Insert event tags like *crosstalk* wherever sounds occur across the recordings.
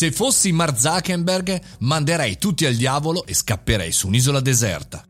Se fossi Mark Zuckerberg, manderei tutti al diavolo e scapperei su un'isola deserta.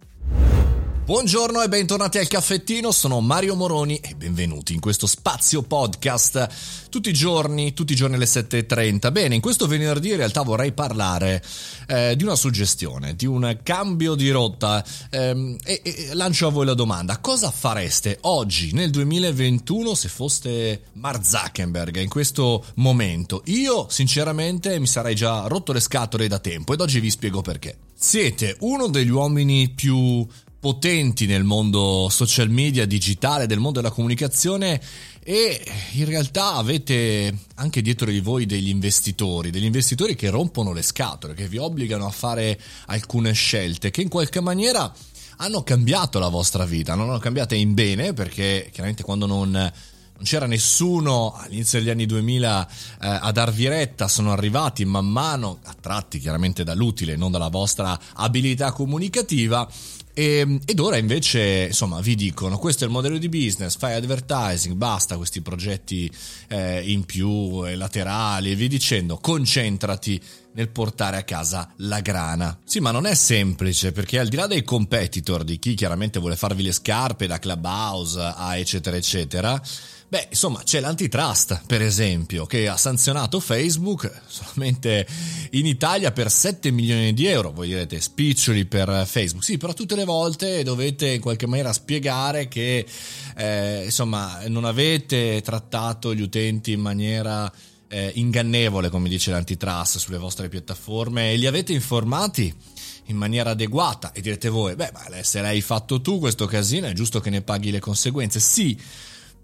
Buongiorno e bentornati al caffettino, sono Mario Moroni e benvenuti in questo spazio podcast tutti i giorni, tutti i giorni alle 7.30. Bene, in questo venerdì in realtà vorrei parlare eh, di una suggestione, di un cambio di rotta ehm, e, e lancio a voi la domanda, cosa fareste oggi nel 2021 se foste Mark Zuckerberg in questo momento? Io sinceramente mi sarei già rotto le scatole da tempo ed oggi vi spiego perché. Siete uno degli uomini più potenti nel mondo social media, digitale, del mondo della comunicazione e in realtà avete anche dietro di voi degli investitori, degli investitori che rompono le scatole, che vi obbligano a fare alcune scelte che in qualche maniera hanno cambiato la vostra vita, non hanno cambiate in bene perché chiaramente quando non non c'era nessuno all'inizio degli anni 2000 eh, a darvi retta, sono arrivati man mano, attratti chiaramente dall'utile, non dalla vostra abilità comunicativa, e, ehm, ed ora invece, insomma, vi dicono: questo è il modello di business, fai advertising, basta questi progetti eh, in più, eh, laterali e via dicendo, concentrati nel portare a casa la grana. Sì, ma non è semplice perché al di là dei competitor, di chi chiaramente vuole farvi le scarpe da Clubhouse a eccetera eccetera, Beh, insomma, c'è l'antitrust, per esempio, che ha sanzionato Facebook solamente in Italia per 7 milioni di euro. Voi direte spiccioli per Facebook. Sì, però tutte le volte dovete in qualche maniera spiegare che, eh, insomma, non avete trattato gli utenti in maniera eh, ingannevole, come dice l'antitrust, sulle vostre piattaforme e li avete informati in maniera adeguata. E direte voi, beh, ma se l'hai fatto tu questo casino è giusto che ne paghi le conseguenze. Sì,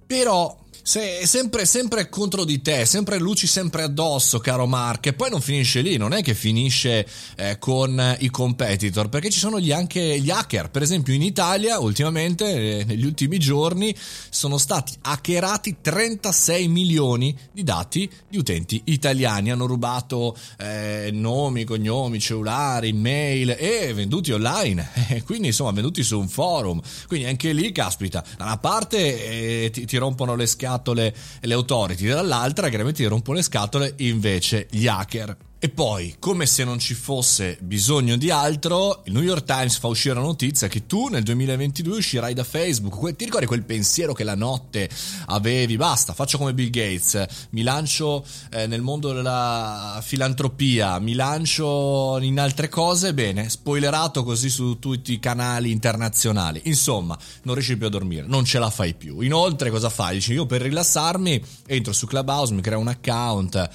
però se sempre, sempre contro di te, sempre luci sempre addosso, caro Mark, e poi non finisce lì, non è che finisce eh, con i competitor, perché ci sono gli, anche gli hacker. Per esempio in Italia, ultimamente, eh, negli ultimi giorni, sono stati hackerati 36 milioni di dati di utenti italiani. Hanno rubato eh, nomi, cognomi, cellulari, mail e venduti online. *laughs* Quindi, insomma, venduti su un forum. Quindi anche lì, caspita, da una parte eh, ti, ti rompono le scatole scatole le authority, dall'altra chiaramente gli rompono le scatole invece gli hacker. E poi, come se non ci fosse bisogno di altro, il New York Times fa uscire la notizia che tu nel 2022 uscirai da Facebook. Ti ricordi quel pensiero che la notte avevi? Basta, faccio come Bill Gates, mi lancio eh, nel mondo della filantropia, mi lancio in altre cose. Bene, spoilerato così su tutti i canali internazionali. Insomma, non riesci più a dormire, non ce la fai più. Inoltre, cosa fai? Dici, io per rilassarmi entro su Clubhouse, mi creo un account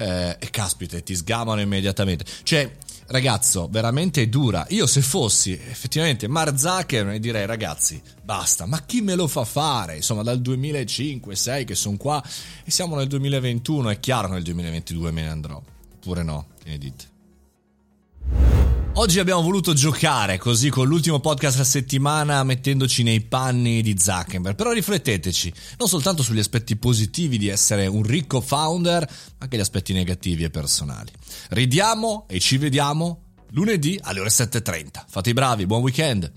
eh, e caspita, ti sgamano immediatamente. Cioè, ragazzo, veramente dura. Io se fossi effettivamente Mark Zuckerberg direi ragazzi, basta, ma chi me lo fa fare? Insomma, dal 2005-6 che sono qua e siamo nel 2021, è chiaro nel 2022 me ne andrò. Oppure no, che ne dite? Oggi abbiamo voluto giocare così con l'ultimo podcast della settimana mettendoci nei panni di Zuckerberg, però rifletteteci non soltanto sugli aspetti positivi di essere un ricco founder, ma anche gli aspetti negativi e personali. Ridiamo e ci vediamo lunedì alle ore 7.30. Fate i bravi, buon weekend!